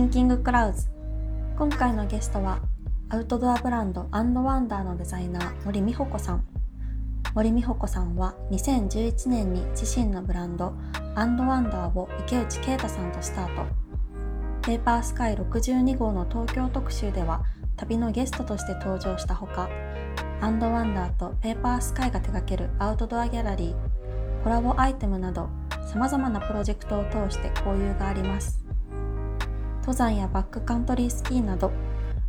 シンキングクラウズ。今回のゲストはアウトドアブランドアンドワンダーのデザイナー森美穂子さん。森美穂子さんは2011年に自身のブランドアンドワンダーを池内啓太さんとスタート。ペーパースカイ62号の東京特集では旅のゲストとして登場したほかアンドワンダーとペーパースカイが手掛けるアウトドアギャラリーコラボアイテムなどさまざまなプロジェクトを通して交流があります。登山やバックカントリースキーなど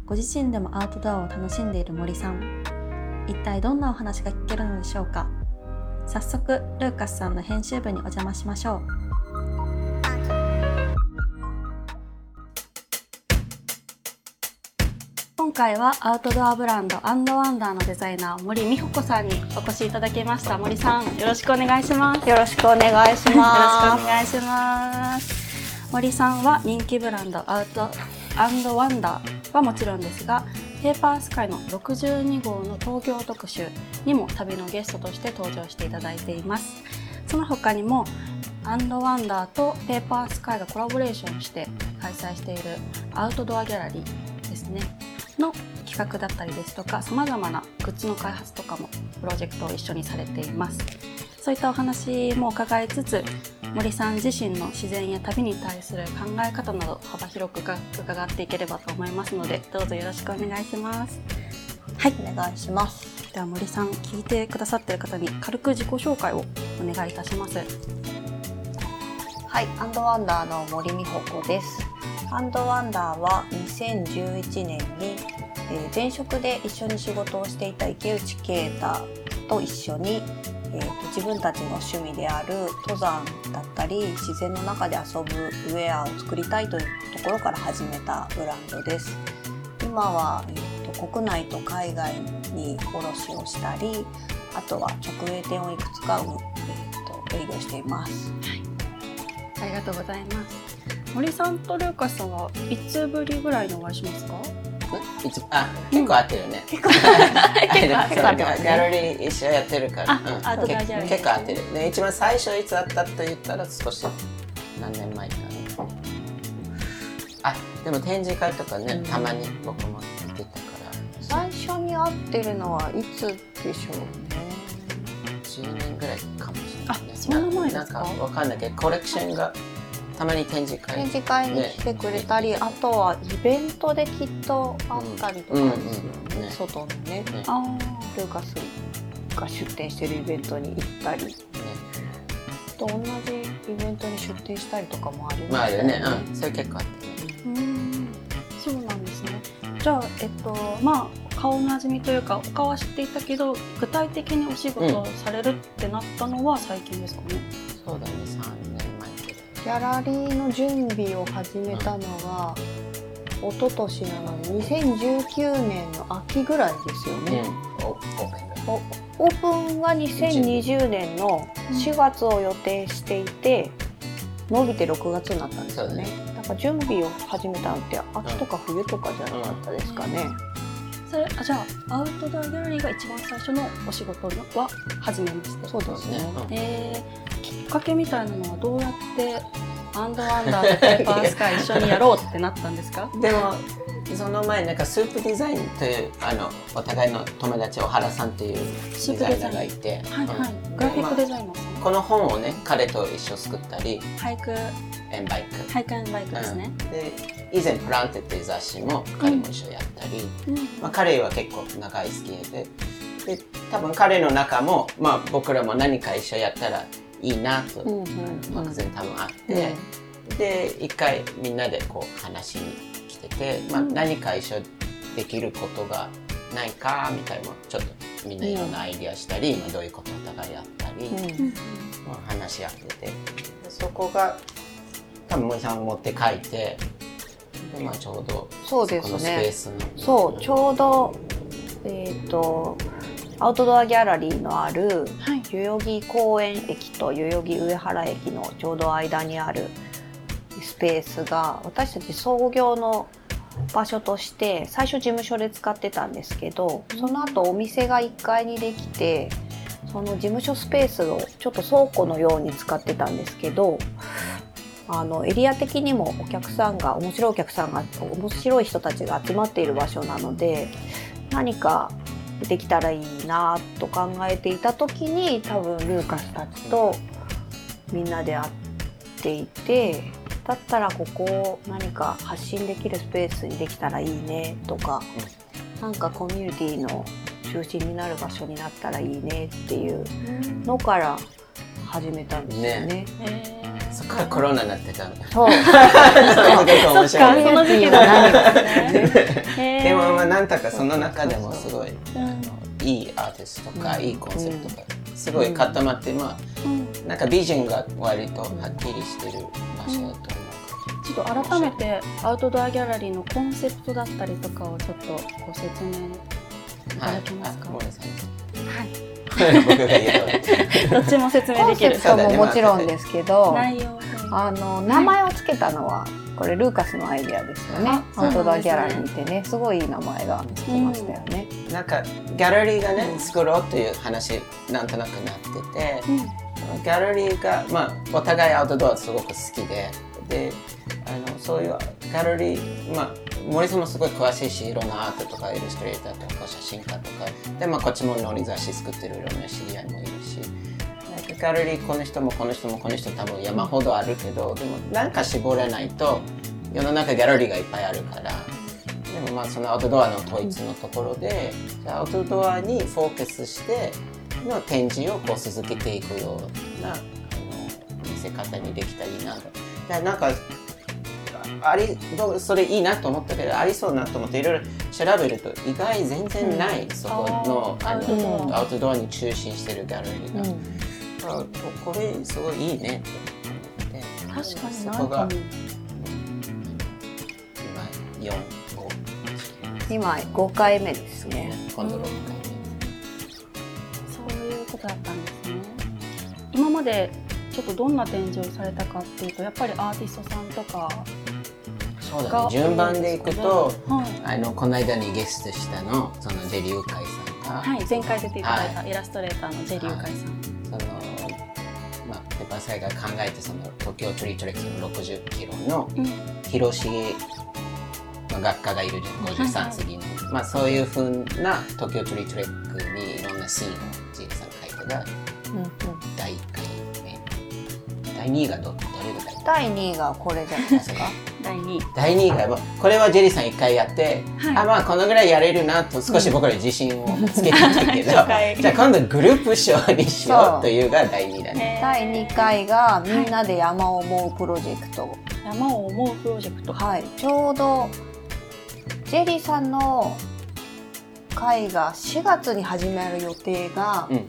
ご自身でもアウトドアを楽しんでいる森さん。一体どんなお話が聞けるのでしょうか。早速ルーカスさんの編集部にお邪魔しましょう。今回はアウトドアブランドアンドワンダーのデザイナー森美穂子さんにお越しいただきました。森さんよろしくお願いします。よろしくお願いします。よろしくお願いします森さんは人気ブランドアウトアンドワンダーはもちろんですがペーパースカイの62号の東京特集にも旅のゲストとして登場していただいています。その他にもアンドワンダーとペーパースカイがコラボレーションして開催しているアウトドアギャラリーですね。の企画だったりですとかさまざまなグッズの開発とかもプロジェクトを一緒にされています。そういったお話も伺いつつ森さん自身の自然や旅に対する考え方など幅広く伺っていければと思いますのでどうぞよろしくお願いします。はいお願いします。では森さん聞いてくださっている方に軽く自己紹介をお願いいたします。はいアンドワンダーの森美穂子です。アンドワンダーは2011年に、えー、前職で一緒に仕事をしていた池内啓太と一緒に、えーと、自分たちの趣味である登山だったり自然の中で遊ぶウェアを作りたいというところから始めたブランドです。今は、えーと、国内と海外に卸をしたりあとは直営店をいくつか、えーと営業しています。はい、ありがとうございます。森さんとルーカスさんはいつぶりぐらいにお会いしますか？いつあ結構合ってるね、結構。合ってます、ギャラリー一緒やってるから、うん、あ結構合ってる。ね一番最初いつ会ったと言ったら少し何年前かな。あでも展示会とかね、たまに僕も来てたから。最初に会ってるのはいつでしょうね。10年ぐらいかもしれない。ねあそんな前ですか？なんかわかんないけどコレクションがたまに展示会展示会に来てくれたり、ね、あとはイベントできっとあったりとかですよね,、外のねねルーカスが出店してるイベントに行ったり、ね、と同じイベントに出店したりとかもありますよね,、まあ、ね。うん、それ結構あって、ね、うん。そうなんですね。じゃあえっとまあ顔なじみというかお顔は知っていたけど具体的にお仕事をされるってなったのは最近ですかね、うん、そうだね。3年ギャラリーの準備を始めたのは、うん、一昨年なので2019年の秋ぐらいですよね。うん、オープンは2020年の4月を予定していて、伸びて6月になったんですよね。だから準備を始めたのって秋とか冬とかじゃなかったですかね。それあじゃあアウトドアギャラリーが一番最初のお仕事は初めましてそうですね、えー、きっかけみたいなのはどうやってアンドワンダーとペーパースカイ一緒にやろうってなったんですか？でもその前なんかスープデザインというあのお互いの友達小原さんっていうデザイナーがいて、はいはグラフィックデザイナーさん、まあ、この本をね彼と一緒作ったり俳句。エンバイク俳句エンバイクですね、うん、で以前「プランテ」っていう雑誌も彼も一緒やったり、うん、まあ、彼は結構長い好きで。で多分彼の中も、まあ、僕らも何か一緒やったらいいなと、うんうん、漠然多分あって、うん、で一回みんなでこう話しに来てて、まあ、何か一緒できることがないかみたいなちょっとみんないろんなアイディアしたり、まあ、どういうことお互いやったり、まあ、話し合っててそこが多分森さん持って書いてで、まあ、ちょうどそうですね。そうちょうどえっ、ー、とアウトドアギャラリーのある、代々木公園駅と代々木上原駅のちょうど間にあるスペースが私たち創業の場所として最初事務所で使ってたんですけどその後お店が1階にできてその事務所スペースをちょっと倉庫のように使ってたんですけどあのエリア的にもお客さんが面白いお客さんが面白い人たちが集まっている場所なので何かできたらいいなと考えていた時に多分ルーカスたちとみんなで会っていてだったらここを何か発信できるスペースにできたらいいねとか、なんかコミュニティの中心になる場所になったらいいねっていうのから始めたんですよね。ねそっからコロナになってたの。そう。面白い。その時期の何がねでもまあなんとかその中でもすごい、うんあのいいアーティストとか、いいコンセプトがすごい固まって、まあなんかビジョンが割とはっきりしてる場所だと思う。ちょっと改めてアウトドアギャラリーのコンセプトだったりとかをちょっとご説明いただけますか？はい。どっちも説明コンできるセプトももちろんですけど、内容あの名前をつけたのはこれルーカスのアイデアですよね。あ。アウトドアギャラリーってね、すごいいい名前がつきましたよね。なんかギャラリーがね作ろうという話なんとなくなってて、ギャラリーが、まあ、お互いアウトドアすごく好きでであのそういうギャラリー、まあ、森さんもすごい詳しいしいろんなアートとかイルストレーターとか写真家とかで、まあ、こっちもノリ雑誌作ってるいろんな知り合いもいるしこの人もこの人もこの人多分山ほどあるけどでもなんか絞れないと世の中ギャラリーがいっぱいあるから。でもまあそのアウトドアの統一のところで、じゃあアウトドアにフォーカスしての展示をこう続けていくようなあの見せ方にできたらいいなと。なんかありどうそれいいなと思ったけどありそうなと思っていろいろ調べると意外全然ない、そこのあの、うんアウトドアに中心してるギャラリーが。うんあこれすごいいいねと思って確かにそこが今4 5今5回目ですね。今度6回そういうことだったんですね今までちょっとどんな展示をされたかっていうとやっぱりアーティストさんとか目そうだがね順番でいくとはい。あのこの間にゲストしたのそのジェリュウカイさんが、はい、前回出ていただいたはイラストレーターのジェリュウカイさん、そのまあペッパーサイが考えてその東京トリートレックスの60キロのうん。広重の学科がいるじゃん。はい53次の、まあそういうふうな東京トリートレックにいろんなシーンをジェリーさんが書いたが第1回目。第2位がど第2位がこれじゃないですか？第2位。第2位がこれはジェリーさん1回やって、はい。あまあこのぐらいやれるなと少し僕らに自信をつけてたけど、初 回じゃあ今度グループ賞にしようというが第2位だね。第2回がみんなで山を思うプロジェクト。山を思うプロジェクト。はい、ちょうどジェリーさんの会が4月に始まる予定が、うん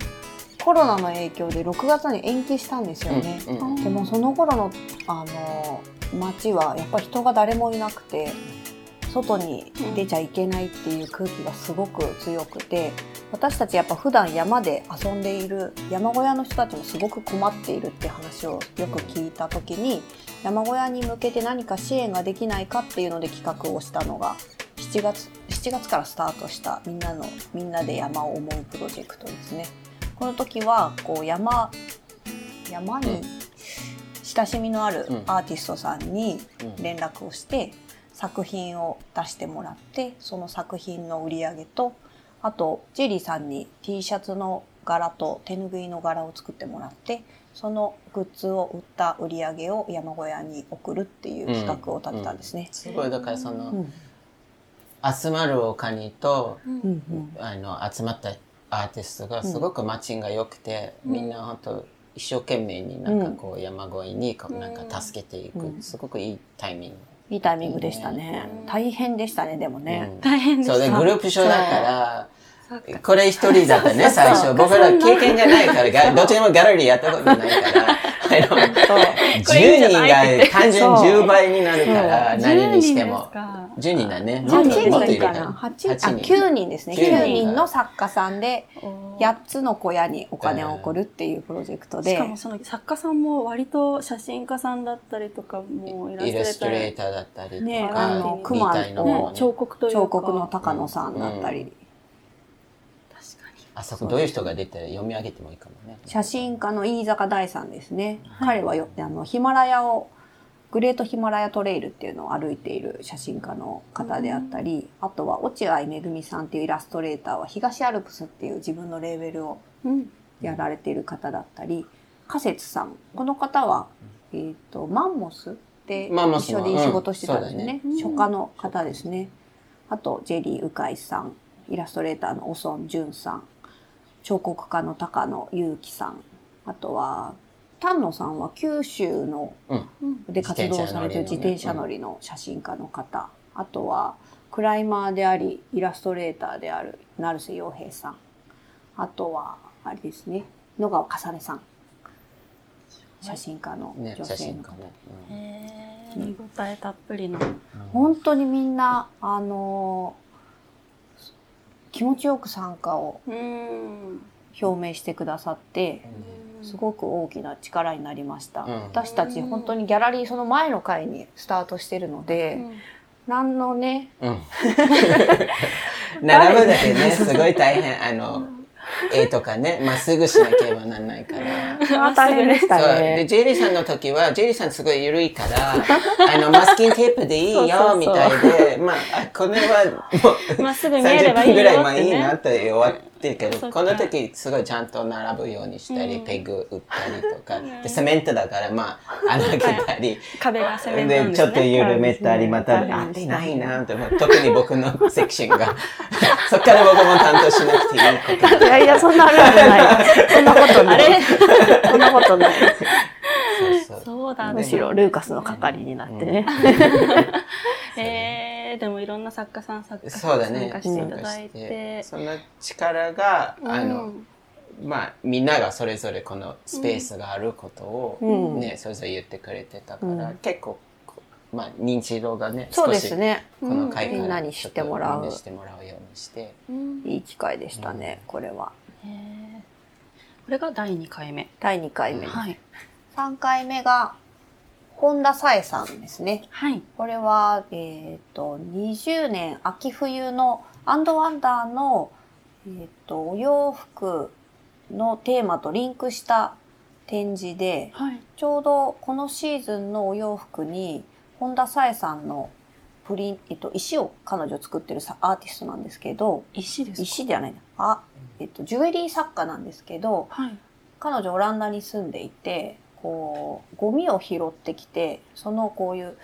コロナの影響で6月に延期したんですよね。うんうんでもその頃のあの街はやっぱり人が誰もいなくて外に出ちゃいけないっていう空気がすごく強くて私たちやっぱ普段山で遊んでいる山小屋の人たちもすごく困っているって話をよく聞いた時に山小屋に向けて何か支援ができないかっていうので企画をしたのが7月 ,7 月からスタートしたみんなのみんなで山を思うプロジェクトですね。この時はこう山山に親しみのあるうん。アーティストさんにうん。連絡をして作品を出してもらってその作品の売り上げとあとジェリーさんに T シャツの柄と手ぬぐいの柄を作ってもらってそのグッズを売った売り上げを山小屋に送るっていう企画を立てたんですね。すごいだからその、うん。集まるお金とうん。うんうん。あの集まったアーティストがすごくマッチングが良くて、みんな本当一生懸命になんかこう山越えになんか助けていく、うん。すごくいいタイミング。いいタイミングでしたね。大変でしたねでもね。うん。大変でした。そうでグループ賞だからこれ一人だったね最初。僕ら経験がないからがどっちでもギャラリーやったことないから。あのこれいいん10じゃ人が単純10倍になるから何にして10も人ですか？10人だね。8もっともっ人かな？八あ8人。9人ですね。9人9人の作家さんでおー。8つの小屋にお金を送るっていうプロジェクトで。しかもその作家さんも割と写真家さんだったりとかもうイイラストレラストレーーターだったりとねか、あのみ熊の彫刻というか。彫刻の高野さんだったりあそこどういう人が出て読み上げてもいいかもね。写真家の飯坂大さんですね。彼はよあのヒマラヤをグレートヒマラヤトレイルっていうのを歩いている写真家の方であったり、あとは落合めぐみさんっていうイラストレーターは東アルプスっていう自分のレーベルをやられている方だったり、仮説さん。この方は、えっ、と、マンモスで一緒に仕事してたんですね。うん書家の方ですね。あと、ジェリー・ウカイさん、イラストレーターのオソン・ジュンさん、彫刻家の高野祐樹さん、あとは、丹野さんは九州のうん。で活動されてる自転車乗りの写真家の方、あとはクライマーでありイラストレーターである成瀬洋平さん。あとはあれですね。野川かさねさん。写真家のね女性の方、写真家ね。うん。へー。見応えたっぷりの。本当にみんなあの気持ちよく参加をうん。表明してくださってすごく大きな力になりました、うん私たち本当にギャラリーその前の回にスタートしてるので、何のねうん。並ぶだけね、すごい大変。あの、絵とかね、まっすぐしなければならないから。大変でしたそう。で、ね。ジェリーさんの時は、ジェリーさんすごい緩いから、あの、マスキンテープでいいよ、みたいで、まあ、あこれはもう、まっすぐ見えればいいよ30分ぐらいまあいいなって終わってるけど、この時すごいちゃんと並ぶようにしたり、うん。ペグ打ったりとか、で、セメントだから、まあ、穴開けたり、壁が攻めで、ちょっと緩めたり、また、はい合ってないなって、もう。特に僕のセクションが、そっから僕も担当しなくていいこと。いやいや、そんなあるんじゃない。そんなことない。そんなことない。そうそう。そうだね。むしろルーカスの係になってね。えー、でもいろんな作家さん作家さんそうだね。参加していただいてて。その力が、あの、うんまあ、みんながそれぞれこのスペースがあることを、うんね、それぞれ言ってくれてたから、うん結構、まあ、認知度がね、そうで少しすね。この回からみんなに知ってもらうちょっとみんなに知ってもらうようにして、うんいい機会でしたね、これは。これが第2回目。第2回目。はい。3回目が、本田紗恵さんですね。はい。これは、えっ、と、20年秋冬のアンドワンダーの、えっ、と、お洋服のテーマとリンクした展示で、はい。ちょうどこのシーズンのお洋服に、本田紗恵さんのプリン、えっと、石を彼女作ってるさアーティストなんですけど、石ですか？石ではないな。あ、えっと、ジュエリー作家なんですけど、はい。彼女オランダに住んでいて、こう、ゴミを拾ってきて、そのこういう、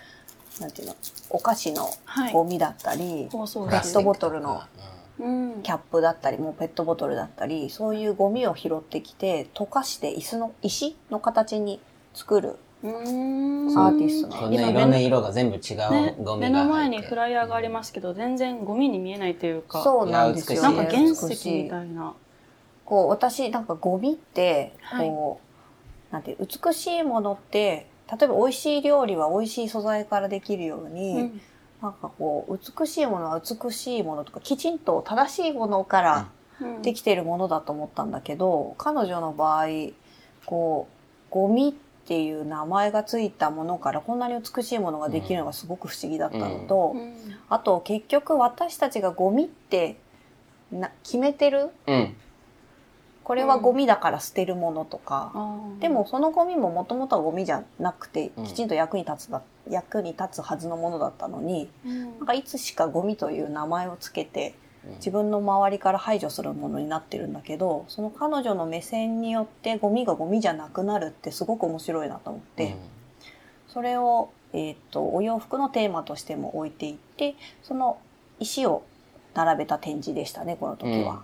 なんていうの、お菓子のはい。ゴミだったり、包装ペットボトルのうん。キャップだったり、もうペットボトルだったり、そういうゴミを拾ってきて、溶かして椅子の、石の形に作るうーん。アーティストこなんでんないろんな色が全部違ねうゴミが入って、目の前にフライヤーがありますけど、全然ゴミに見えないというか。そうなんですよね。なんか原美石みたいな。こう、私、なんかゴミって、はいこう、なんて美しいものって、例えば美味しい料理は美味しい素材からできるように、うん。なんかこう、美しいものは美しいものとか、きちんと正しいものからうん。できているものだと思ったんだけど、彼女の場合、こう、ゴミっていう名前がついたものからこんなに美しいものができるのがすごく不思議だったのと、うん。あと結局私たちがゴミってな決めてるうん。これはゴミだから捨てるものとか、あーでもそのゴミももともとはゴミじゃなくてうん。きちんと役に立つだ、役に立つはずのものだったのに、うん。なんかいつしかゴミという名前をつけてうん。自分の周りから排除するものになってるんだけどその彼女の目線によってゴミがゴミじゃなくなるってすごく面白いなと思って、それを、えー、とお洋服のテーマとしても置いていってその石を並べた展示でしたねこの時は。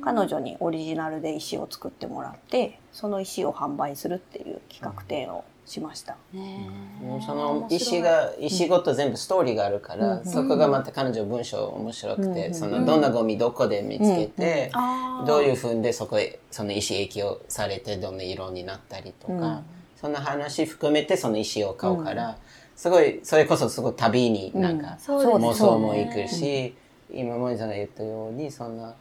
うん彼女にオリジナルで石を作ってもらってその石を販売するっていう企画展をしました。うん。その石が、石ごと全部ストーリーがあるから、うん。そこがまた彼女文章面白くて、うんそのどんなゴミどこで見つけて、どういうふうでそこへその石影響されてどんな色になったりとか、うん。そんな話含めてその石を買うから、すごいそれこそすごい旅になんか、妄想も行くし、今森さんが言ったようにそんな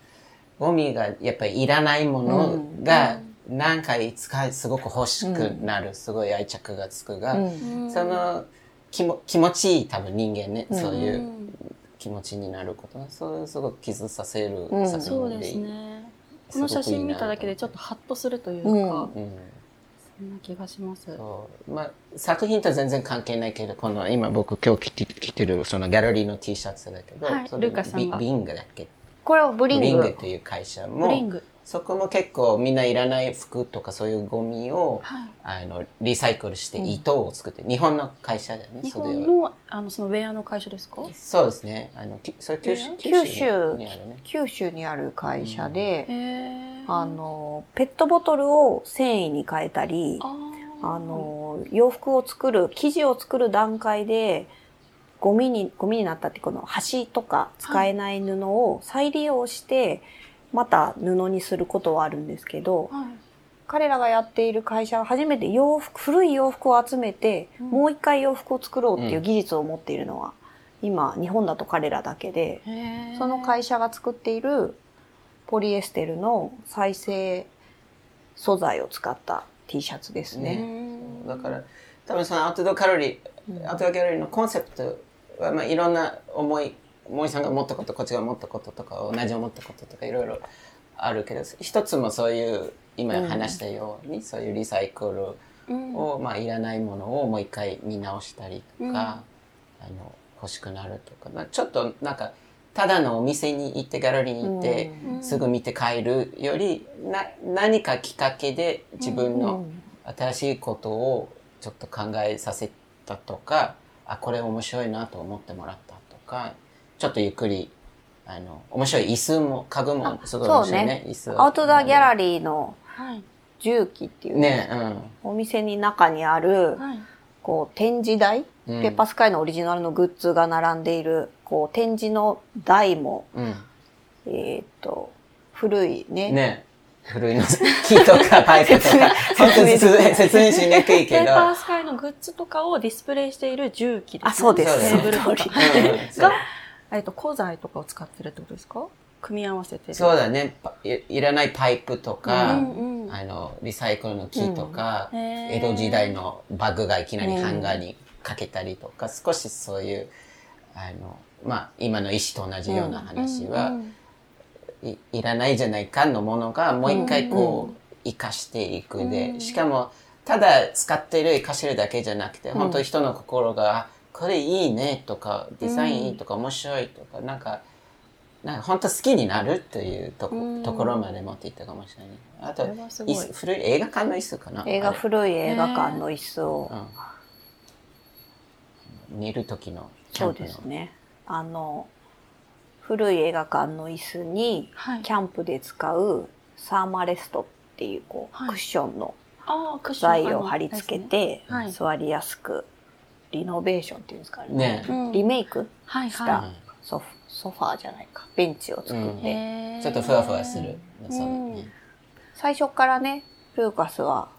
ゴミがやっぱりいらないものが何回使いすごく欲しくなる、すごい愛着がつくが、うん。その気も気持ちいい多分人間ね、うん。そういううん気持ちになることがそうすごく傷させるうん。作そうで品です。ねこの写真見ただけでちょっとハッとするというか、うん。うんそんな気がします。そう。まあ、作品と全然関係ないけど、この今僕今日着て着てるそのギャラリーの T シャツだけど、はい。それルカさんが。ビビングだっけ？これはブリング。ブリングという会社も、ブリング。そこも結構みんないらない服とかそういうゴミを、はい。あのリサイクルして糸を作って、日本の会社だよね日本の、あの、そのウェアの会社ですか？そうですねあのきそれ九州九州にあるね九州にある会社で、へえ。あ、の、ペットボトルを繊維に変えたり、あ、の、洋服を作る、生地を作る段階で、ゴミに、ゴミになったって、この端とか使えない布を再利用して、また布にすることはあるんですけど、はい。彼らがやっている会社は初めて洋服、古い洋服を集めて、うん。もう一回洋服を作ろうっていう技術を持っているのは、今、日本だと彼らだけで、その会社が作っているポリエステルの再生素材を使った T シャツですうね。んだから多分そのアウトドアカロリー、アウトドアギャラリーのコンセプトは、まあ、いろんな思い森さんが思ったことこっちが思ったこととか同じ思ったこととかいろいろあるけど一つもそういう今話したように、そういうリサイクルうんを、まあ、いらないものをもう一回見直したりとか、うん。あの欲しくなるとか、まあ、ちょっとなんかただのお店に行ってギャラリーに行って、うん。すぐ見て帰るよりな何かきっかけで自分の新しいことをちょっと考えさせたとかあこれ面白いなと思ってもらったとかちょっとゆっくりあの面白い椅子も家具もすごい面白いね椅子をアウトドアギャラリーのはい。重機っていう、ねお店に中にある、はい。こう展示台、うんペッパースカイのオリジナルのグッズが並んでいる、こう展示の台も、うん、うんえーっと、古いね。ね古いの木とかパイプとか本当に説明説明しにくいけど。ペーパースカイのグッズとかをディスプレイしている重機です、ね。あそうです。テーブルとか。が、えっと、鋼材とかを使ってるってことですか？組み合わせてる。そうだね。パいいらないパイプとか、うんうん。あのリサイクルの木とか、うん。江戸時代のバッグがいきなりハンガーにかけたりとか、少しそういうあのまあ今の石と同じような話は、うんいいらないじゃないかのものがもう一回こう生かしていくで、うん。しかもただ使ってる生かしてるだけじゃなくて、本当に人の心があこれいいねとかデザインいいとか面白いとかなんかなんか本当好きになるというとこ,、うん。ところまで持っていったかもしれない。あと古い映画館の椅子かな？映画古い映画館の椅子を、うん、寝る時のキそうですね。あの、古い映画館の椅子に、はい。キャンプで使うサーマレストっていうこう、はい。クッションのああ、クッション材を貼り付けて、座りやすくリノベーションっていうんですかね。ねうん。リメイクしたはい。はソフソファーじゃないかベンチを作って、ちょっとふわふわする。最初からねルーカスは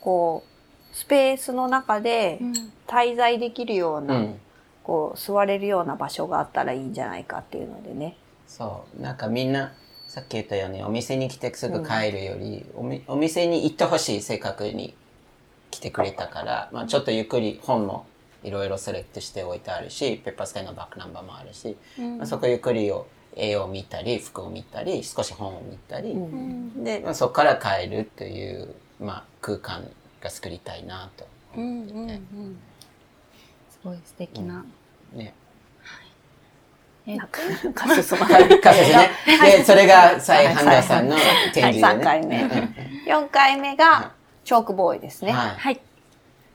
こうスペースの中でうん。滞在できるような、うんこう座れるような場所があったらいいんじゃないかっていうのでね。そう。なんかみんな、さっき言ったように、お店に来てすぐ帰るより、おみお店に行ってほしい、正確に来てくれたから、まあちょっとゆっくり本もいろいろセレクトしておいてあるし、ペッパースカイのバックナンバーもあるし、うん。まあ、そこゆっくりを絵を見たり、服を見たり、少し本を見たり、うん。で、まあ、そこから帰るという、まあ、空間が作りたいなと。うんうんうん。すごい素敵な。ね。えっとカススマカフェね。で、それが、サイ・ハンダさんの展示で、ね。はい3回目うん4回目がチョークボーイですね、はい。はい。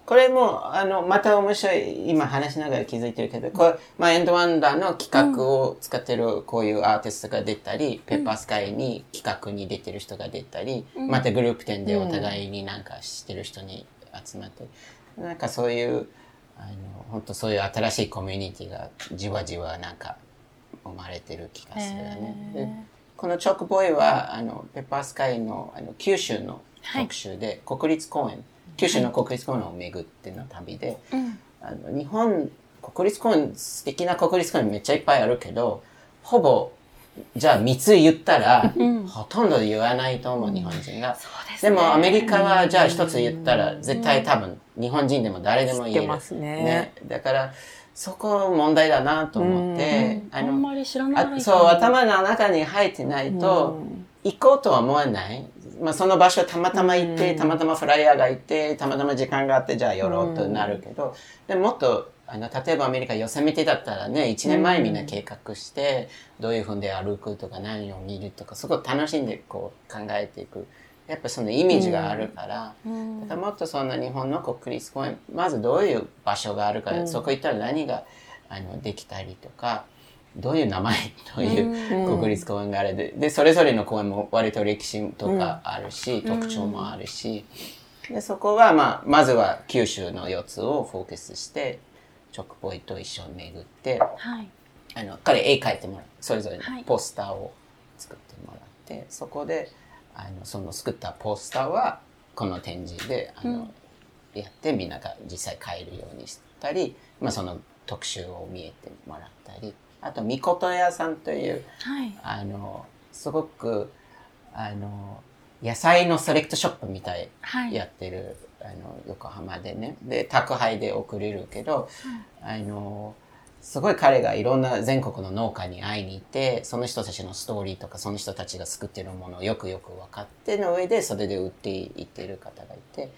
これも、あの、また面白い、今話しながら気づいてるけど、これ、まあ、エンドワンダーの企画を使ってるこういうアーティストが出たり、ペッパースカイに企画に出てる人が出たり、うんまたグループ展でお互いになんかしてる人に集まって、なんかそういう、あの、本当そういう新しいコミュニティがじわじわなんか生まれてる気がするよね。でこのチョークボーイは、あの、ペッパースカイの、あの、九州の特集で、国立公園、九州の国立公園を巡っての旅で、うん。あの、日本、国立公園、素敵な国立公園めっちゃいっぱいあるけど、ほぼ、じゃあ3つ言ったら、うん。ほとんど言わないと思う、日本人が。でもアメリカはじゃあ一つ言ったら、絶対多分日本人でも誰でも言えますね。だから、そこ問題だなと思って、あんまり知らないあそう、頭の中に入ってないと、うん。行こうとは思わない。まあ、その場所たまたま行って、たまたまフライヤーがいて、たまたま時間があって、じゃあ寄ろうとなるけど、でもっと、あの、例えばアメリカヨセミテだったらね、1年前みんな計画して、どういうふうで歩くとか何を見るとか、すごい楽しんでこう考えていく。やっぱそのイメージがあるから、だからもっとそんな日本の国立公園、まずどういう場所があるか、そこ行ったら何があのできたりとか、どういう名前という国立公園があるで、で、それぞれの公園も割と歴史とかあるし、特徴もあるし、で、そこはまあ、まずは九州の4つをフォーカスして、直ポイと一緒に巡って、はい。あの、彼絵描いてもらう。それぞれのはいポスターを作ってもらって、そこで、あの、その作ったポスターは、この展示で、あの、やってみんなが実際買えるようにしたり、まあその特集を見えてもらったり、あと、みこと屋さんという、はい。あの、すごく、あの、野菜のセレクトショップみたいはい。やってる、あの、横浜でね。で、宅配で送れるけど、あの、すごい彼がいろんな全国の農家に会いに行って、その人たちのストーリーとか、その人たちが作ってるものをよくよく分かっての上で、それで売っていっている方がいて、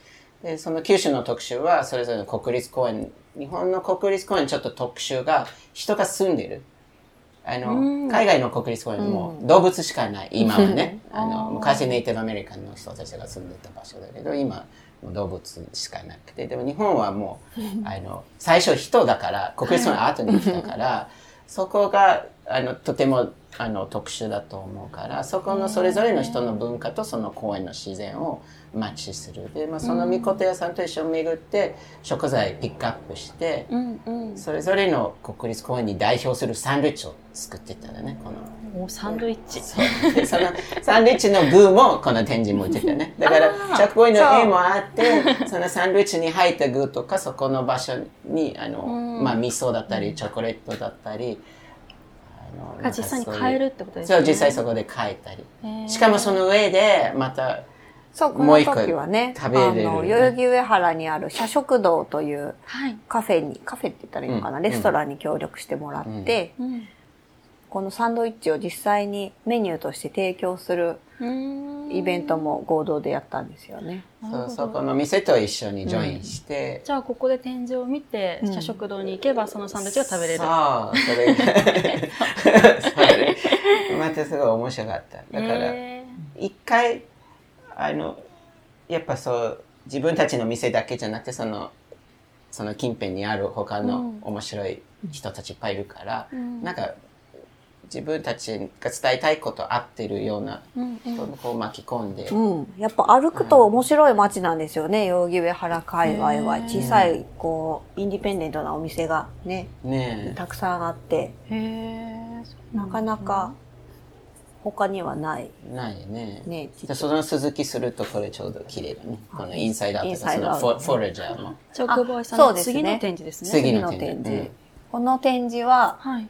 で、その九州の特集は、それぞれの国立公園、日本の国立公園ちょっと特集が、人が住んでる。あの、海外の国立公園も動物しかない、今はね。あの、昔ネイティブアメリカンの人たちが住んでた場所だけど、今、動物しかなくて、でも日本はもう、あの、最初人だから、国立公園後に来たから、そこが、あの、とても、あの、特殊だと思うから、そこのそれぞれの人の文化とその公園の自然をマッチする。で、まあ、そのみこと屋さんと一緒に巡って、食材ピックアップして、うんうん。それぞれの国立公園に代表するサンドイッチを作ってたらね、この。おサンドイッチ。そのサンドイッチの具もこの展示に置いてたね。だから、チャックボーイの絵もあって、そのサンドイッチに入った具とか、そこの場所に、あの、まあ、味噌だったり、チョコレートだったり、あのが実際に買えるってことですね。そう、実際そこで買えたり。しかもその上で、また、そう、このもう一個時はね、食べれるね。あの、代々木上原にある社食堂というはい。カフェに、カフェって言ったらいいのかな、うん。レストランに協力してもらって、うん。このサンドイッチを実際にメニューとして提供するうん。イベントも合同でやったんですよね。そうそこの店と一緒にジョインして、じゃあここで展示を見て、うん。社食堂に行けばそのサンドイッチが食べれる。そう、それが、それ、またすごい面白かった。だから、へ一回、あの、やっぱそう、自分たちの店だけじゃなくて、その、その近辺にある他の面白い人たちいっぱいいるから、ん。なんか、自分たちが伝えたいこと合ってるような人をこう巻き込んで、うん。やっぱ歩くと面白い街なんですよね、代々木上原界隈は。小さい、こう、インディペンデントなお店がね、ねたくさんあって、へえ。なかなか他にはない。え、ないね。ね、でその続きするとこれちょうど綺麗だね。このインサイドアウトインとか、そのフォフォレジャーも。じゃあ、久保井さんそうですねの次の展示ですね。次次のの展示この展示は、はい。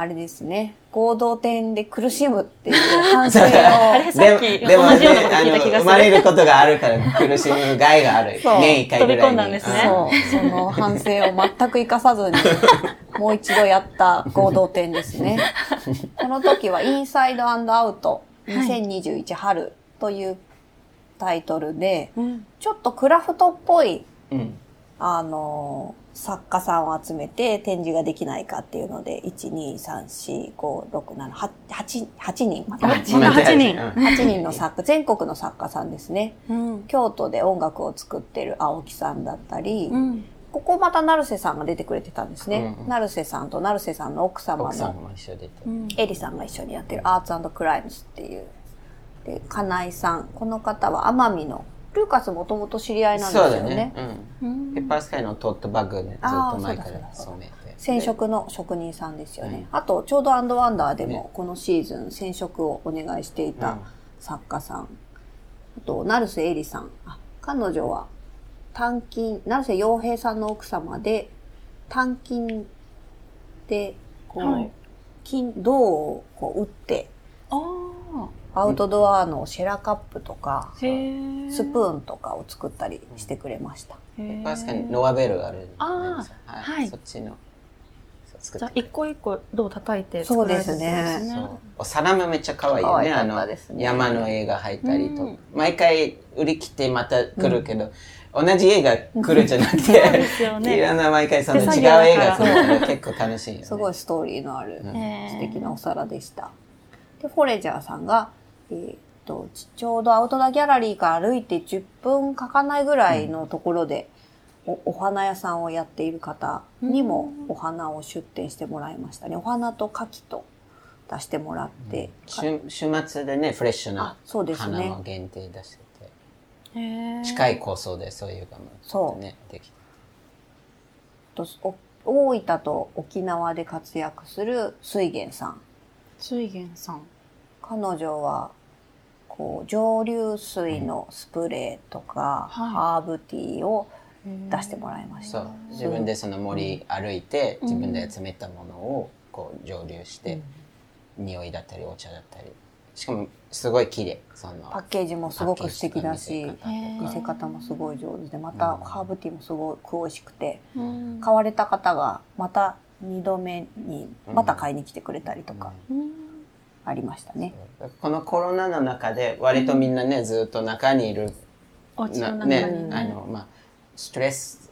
あれですね、合同展で苦しむっていう 反省を、あれさっきでも同じようなこと聞いた気がするあの生まれることがあるから苦しむ害がある。そう年一回ぐらいに。飛び込んだんですねそう、その反省を全く生かさずに、もう一度やった合同展ですね。この時は、インサイドアウト2021春というタイトルで、うん。ちょっとクラフトっぽい、うん。あの、作家さんを集めて展示ができないかっていうので、1、2、3、4、5、6、7、8、8, 8人、また8人。また8人うん8人の作家、全国の作家さんですね。うん。京都で音楽を作ってる青木さんだったり、うん。ここまた成瀬さんが出てくれてたんですね。うんうん成瀬さんと成瀬さんの奥様の奥さんも一緒で。うん。エリさんが一緒にやってるアーツクライムスっていう。で、金井さん。この方は奄美の、ルーカスもともと知り合いなんですそうだよね。ね。う。うんんペッパースカイのトートバッグね、ずっと前から染めて。染色の職人さんですよね。うんあと、ちょうどアンドワンダーでねもこのシーズン染色をお願いしていたうん作家さん。あと、成瀬エリさん。あ彼女は、単金、成瀬洋平さんの奥様で、単金で、こう、はい金、銅をこう打って、あアウトドアのシェラカップとか。スプーンとかを作ったりしてくれました。へー。ペッパースカイにノアベルがあるんですよあーははい。そっちの。そう作ってじゃあ一個一個どう叩いてそうで作られてるんすねお皿もめっちゃ可愛いよね。あのですね。山の絵が入ったりと、うん。毎回売り切ってまた来るけど、同じ絵が来るじゃなくて、いろんな毎回その違う絵が来るから結構楽しいよね。すごいストーリーのある素敵なお皿でした。で、フォレジャーさんが、えーっと、ちちょうどアウトドアギャラリーから歩いて10分かかないぐらいのところで、おお花屋さんをやっている方にもお花を出店してもらいましたね。お花と牡蠣と出してもらって。週週末でね、フレッシュあな、そうです花ねも限定出してて、近い構想でそういうのも、そうね、できて。とお大分と沖縄で活躍する水源さん。水源さん彼女はこう蒸留水のスプレーとか、はい。ハーブティーを出してもらいました。そう。自分でその森歩いて、自分で集めたものをこう蒸留して、匂いだったりお茶だったり。しかもすごい綺麗。そのパッケージもすごく素敵だし見せ方とか。見せ方もすごい上手でまたうん。ハーブティーもすごく美味しくてうん。買われた方がまた2度目にまた買いに来てくれたりとか。うんありましたね。このコロナの中で割とみんなね、ずっと中にいる。お家のな中にねねあのまあストレス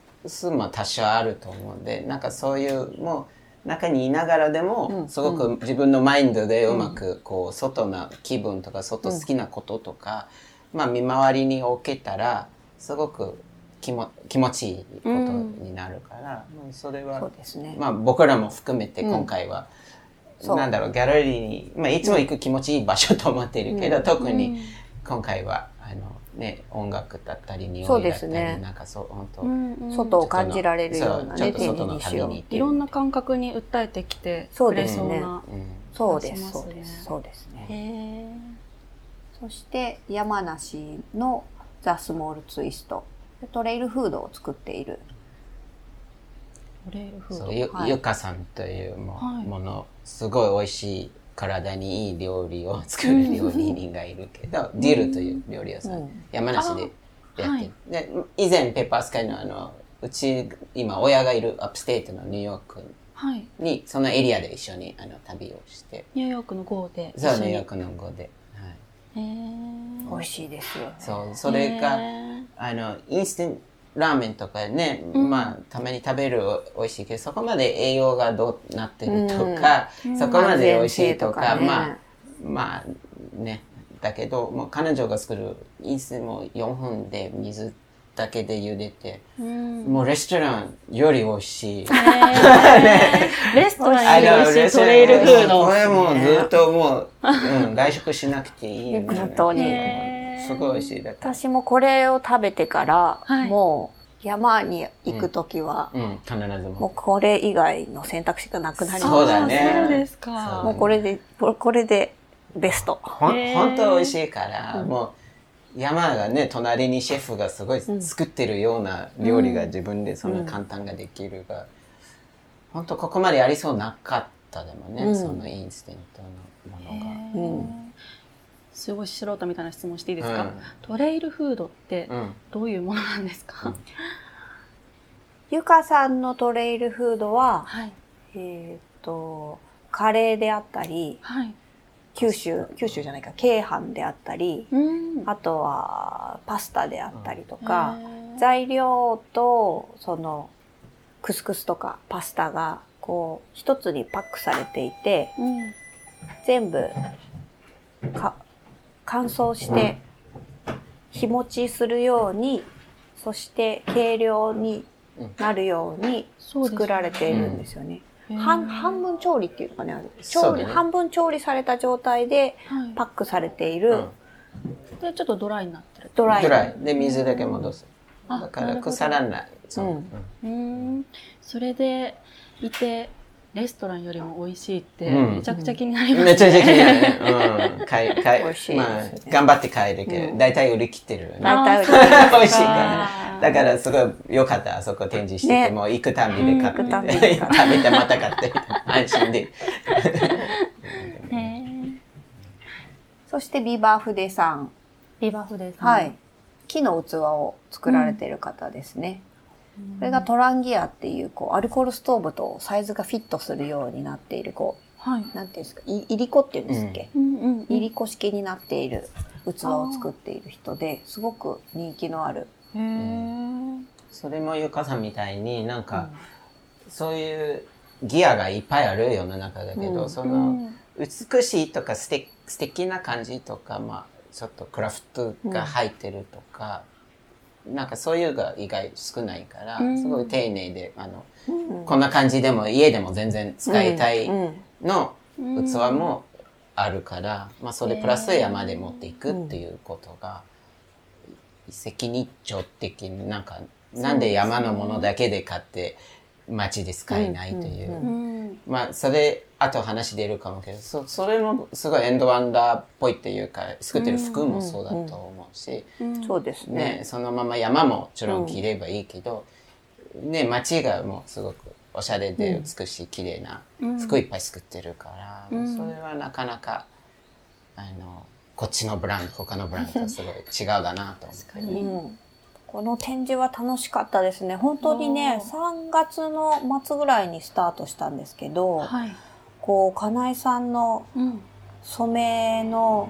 も多少あると思うんでなんかそういうもう中にいながらでも、うん。すごく自分のマインドでうまくこう外の気分とか外好きなこととか、まあ見回りに置けたらすごく気も気持ちいいことになるから、もうそれはね。まあ僕らも含めて今回は、そうなんだろうギャラリーに、まあ、いつも行く気持ちいい場所と思ってるけど、特に今回はあの、ね、音楽だったり匂いだったり、ね。なんかそう本当、うんうん。外を感じられるようなね展示にしよう。いろんな感覚に訴えてきてくれそうですねそうなうん。そうですね。そうです。そうですね。そして山梨のザ・スモールツイスト。トレイルフードを作っている。トレイルフード。ゆ,、はい。ゆかさんというものすごい美味しい体にいい料理を作る料理人がいるけど、ディルという料理屋さん、うん。山梨でやってる、あで以前ペッパースカイのあのうち今親がいるアップステートのニューヨークはい。にそのエリアで一緒にあの旅をして。ニューヨークの号でそうニューヨークの語で、はい、へえ美味しいですよ。そうそれが、へあのインスタントラーメンとかね、うん。まあたまに食べる美味しいけどそこまで栄養がどうなってるとか、うん。そこまで美味しいとか,、ね。まあまあね。だけどもう彼女が作るインスタントも4分で水だけで茹でて、ーうん。もうレストランより美味しい。レストランより美味しいトレイルフードこれもうずっともう、うん、外食しなくていいよね。本当にすごい美味しいだ。私もこれを食べてから、はい。もう山に行くときは、うん、必ずも。うもこれ以外の選択肢がなくなりまそうす。だね。そうですか。もうこれで、ここれでベスト。ほ本当美味しいから、もう山がね隣にシェフがすごい作ってるような料理が自分でそん。な簡単ができるが、本当ここまでありそうなかったでもね、うん。そのインスタントのものが。うんすごい素人みたいな質問していいですか、うんトレイルフードってうん。どういうものなんですか、ゆかさんのトレイルフードは、はい。えっ、と、カレーであったり、はい。九州、九州じゃないか、京阪であったり、うん。あとはパスタであったりとか、材料とそのクスクスとかパスタがこう一つにパックされていてうん。全部か乾燥して日持ちするようにそして軽量になるように作られているんですよね。半半分調理っていうのかねある調理、ね半分調理された状態ではい。パックされていうん。るでちょっとドライになってる。ドライ。ぐらいで水だけ戻す。あだから腐らない。そう。うん。うん。うん。それでいてレストランよりも美味しいってうん。めちゃくちゃ気になりますね、めっちゃ気になる。ね。うん。買い、買い、美味しい。まあ頑張って買えるけど、うん。大体売り切ってるよね。大体売りあーそう。です美味しいから。あーだからすごい良かった、あそこ展示してて、ねもう行くたびで買って、うん行くたび食べて。また買って、安心で。そしてビバーフデさん。リバフです、ね、はい。木の器を作られている方ですね。これがトランギアっていう、こう、アルコールストーブとサイズがフィットするようになっている、こはい。う、なんていうんですか、いいりこっていうんですっけ、うん。うんいりこ式になっている器を作っている人で、すごく人気のある。へー。それもゆかさんみたいになんか、そういうギアがいっぱいある世の中だけど、うん。その、美しいとか素敵素敵な感じとか、まあ、ちょっとクラフトが入ってるとか、なんかそういうが意外少ないから、うん。すごい丁寧で、あの、うん。こんな感じでも家でも全然使いたいうんのうん。器もあるから、まあそれプラス山で持っていくっていうことが、一石二鳥的になんか、なんで山のものだけで買って街で使えないという。まあそれ、あと話出るかもけど、そそれもすごいエンドワンダーっぽいっていうか、作ってる服もそうだと思う。し、うんそうですねね、そのまま山ももちろん着ればいいけど、ね、街がもうすごくおしゃれで美しい、綺麗な服いっぱい作ってるから、うんそれはなかなか、あの、こっちのブランド、他のブランドとすごい違うだなと思って。うんこの展示は楽しかったですね。本当にね、おー3月の末ぐらいにスタートしたんですけど、はい。こう、かなえさんのうん。染めの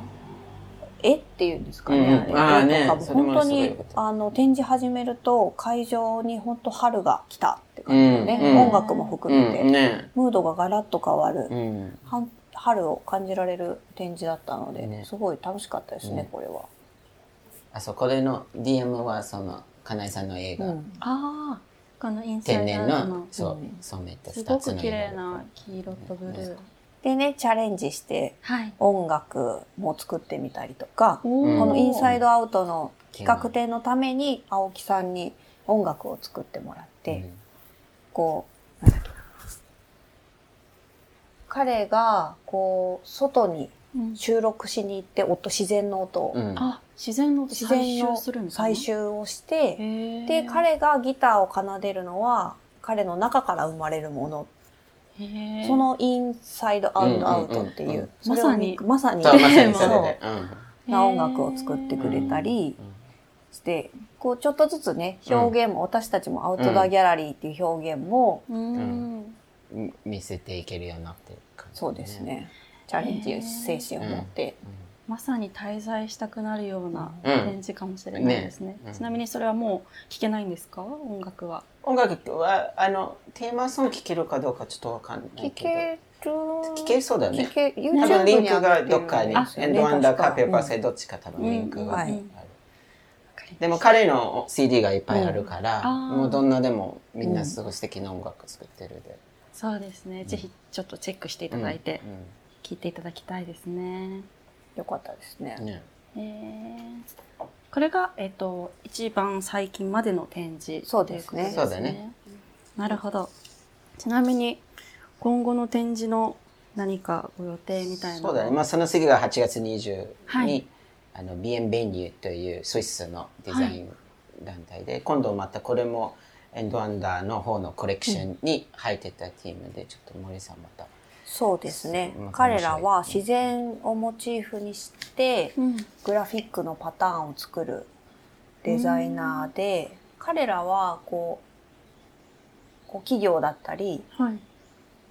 絵っていうんですかね。うんあーね絵とかも。それも本当にあの展示始めると会場に本当春が来たって感じのね、うんうん。音楽も含めて、うん、ね。ムードがガラッと変わる、うん。春を感じられる展示だったので、ね。すごい楽しかったですね、うん。これは。あそこでの DM はその、金井さんの映画、うん。ああ、このインサイ天然の、そううん、染めたす二つのごく綺麗色な黄色とブルー。でね、チャレンジしてはい。音楽も作ってみたりとか、こうんこのインサイドアウトの企画展のために青木さんに音楽を作ってもらって、こう、なんだっけな彼が、こう、外にうん収録しに行って音、自然の音を、うん。あ、自然の自採然の集するんですね採集をして、で、彼がギターを奏でるのは、彼の中から生まれるもの。そのインサイドアウトアウトっていう、まさにまさに、そう、まさにそそうれで。な音楽を作ってくれたりして、こうちょっとずつね、表現も、私たちもアウトドアギャラリーっていう表現も。見せていけるようになってる感じそうです。ね、チャレンジ精神を持って、まさに滞在したくなるようなうん展示かもしれないですね。ちなみにそれはもう聴けないんですか音楽は。音楽は、あの、テーマソング聴けるかどうかちょっとわかんない聞けど。ける。聞けそうだね。多分リンクがどっかに、エンドワンダーか。確ペーパーセどっちか多分リンクが。ある。でも彼の CD がいっぱいあるから、もうどんなでもみんなすごい素敵な音楽作ってるで。そうですね。ぜひちょっとチェックしていただいて、聴いていただきたいですね。よかったですね。うん。ね。えーこれが、えっ、と、一番最近までの展示そうですねそうだね。なるほど。ちなみに、今後の展示の何かご予定みたいなそうだね。まあその次が8月20日に、はいあの、ビエンベニューというスイスのデザイン団体で、今度またこれもエンドワンダーの方のコレクションに入ってたティームで、ちょっと森さんまた。そうですねうん。彼らは自然をモチーフにして、うん。グラフィックのパターンを作るデザイナーで、彼らはこう、こう企業だったり、はい。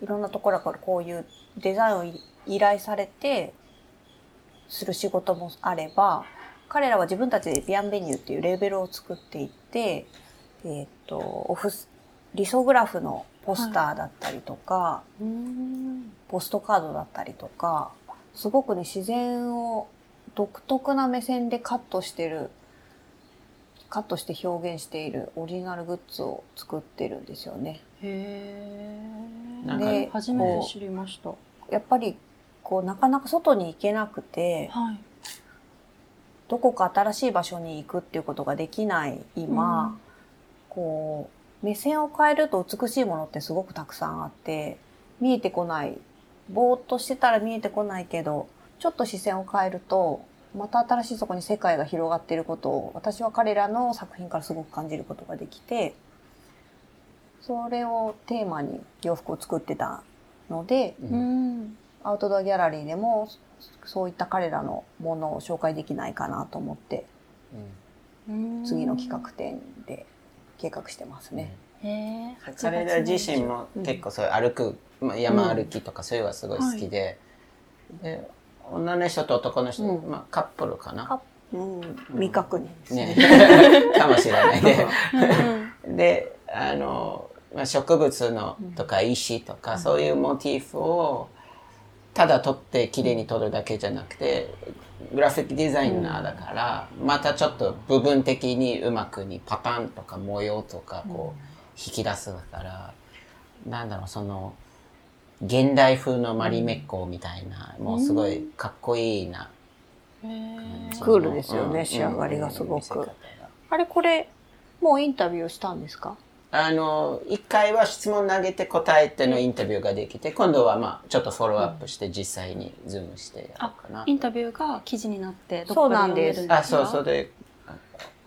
いろんなところからこういうデザインをい依頼されてする仕事もあれば、彼らは自分たちでビアンベニューっていうレーベルを作っていって、えっ、と、オフス、リソグラフのポスターだったりとか、うん。ポストカードだったりとか、すごくね、自然を独特な目線でカットしてる、カットして表現しているオリジナルグッズを作ってるんですよね。へなんかで初めて知りました。やっぱり、こう、なかなか外に行けなくて、はい。どこか新しい場所に行くっていうことができない今、うんこう、目線を変えると美しいものってすごくたくさんあって、見えてこない。ぼーっとしてたら見えてこないけど、ちょっと視線を変えると、また新しいそこに世界が広がっていることを、私は彼らの作品からすごく感じることができて、それをテーマに洋服を作ってたので、うん。アウトドアギャラリーでも、そういった彼らのものを紹介できないかなと思って、うん次の企画展で計画してますね。へえ。彼ら自身も結構そういう歩く、まあ、山歩きとかそういうのはすごい好きで、で女の人と男の人、うん。まあ、カップルかな。カうん、未確認ですね。ね。かもしれないで。うんであの、まあ、植物のとか石とか、そういうモチーフをただ撮って綺麗に撮るだけじゃなくてグラフィックデザイナーだから、またちょっと部分的にうまくにパターンとか模様とかこう引き出すだから、なんだろうその現代風のマリメッコみたいな、もうすごいかっこいいな、へえクールですよねうん仕上がりがすごく。あれこれ、もうインタビューしたんですか？あの、一回は質問投げて答えてのインタビューができて、今度はまあ、ちょっとフォローアップして実際にズームしてやろうかな。インタビューが記事になってどそうこかなんでるんですか？あ、そう、それ、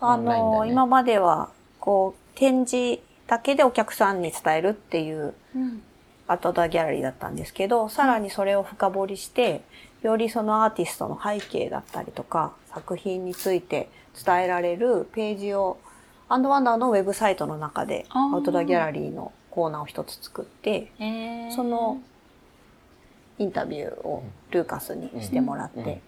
あオンラインだね。の今までは、こう、展示だけでお客さんに伝えるっていううん。アートダギャラリーだったんですけど、さらにそれを深掘りして、よりそのアーティストの背景だったりとか、作品について伝えられるページを、アンドワンダーのウェブサイトの中で、アウトドアギャラリーのコーナーを一つ作って、そのインタビューをルーカスにしてもらって、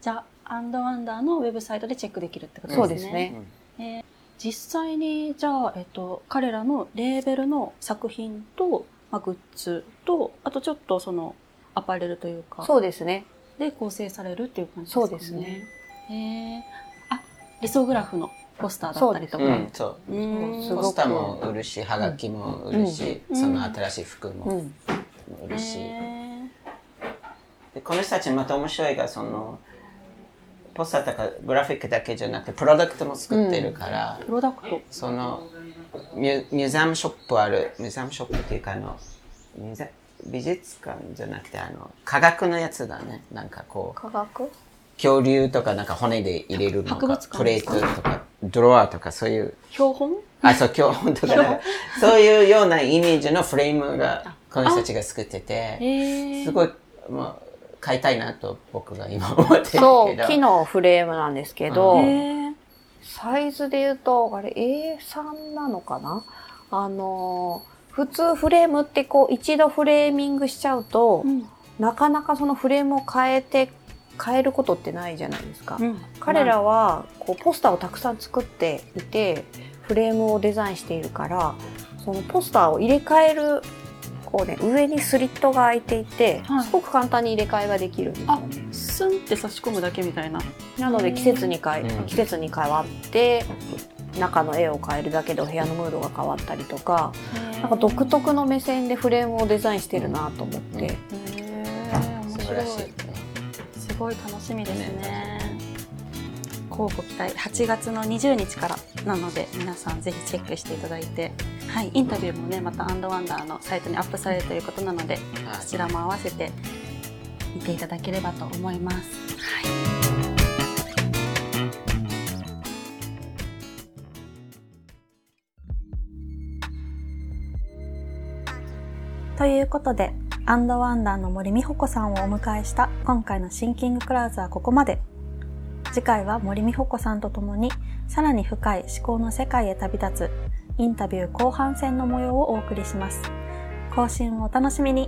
じゃあアンドワンダーのウェブサイトでチェックできるってことですね。そうですね。実際にじゃあ、えっと、彼らのレーベルの作品と、まあ、グッズとあとちょっとそのアパレルというかそうですね。で構成されるっていう感じですかね。そうですね。へえあリソグラフのポスターだったりとか。うん、そう。ポスターも売るし、はがきも売るし、うん。その新しい服うもん。売るし。へでこの人たちまた面白いが、その、ポスターとかグラフィックだけじゃなくて、プロダクトも作ってるから、ープロダクト。そのミュミューザムショップあるミューザムショップっていうかあの美術館じゃなくてあの科学のやつだね。なんかこう科学？恐竜とかなんか骨で入れるの博物か？プレートとかドロワーとかそういう。標本？あそう今日本とかそういうようなイメージのフレームがこの人たちが作っててすごい、まあ、買いたいなと僕が今思ってるけど。そう、木のフレームなんですけど、サイズで言うと、あれ A3 なのかな？あのー、普通フレームってこう一度フレーミングしちゃうと、うん。なかなかそのフレームを変えて、変えることってないじゃないですか。うん彼らはこうポスターをたくさん作っていて、フレームをデザインしているから、そのポスターを入れ替える、こうね、上にスリットが開いていて、はいすごく簡単に入れ替えができるんですよあね。スンって差し込むだけみたいな。なので季節に変え、うん季節に変わって中の絵を変えるだけでお部屋のムードが変わったりとかなんか独特の目線でフレームをデザインしてるなと思って、へえ面白い素晴らしい。ねすごい楽しみですね。交互期待。8月の20日からなので皆さんぜひチェックしていただいて、はい、インタビューもねまたアンドワンダーのサイトにアップされるということなのではい。こちらも合わせて見ていただければと思います。はい。ということで、アンドワンダーの森美穂子さんをお迎えした今回のシンキングクラウズはここまで。次回は森美穂子さんと共にさらに深い思考の世界へ旅立つインタビュー後半戦の模様をお送りします。更新をお楽しみに。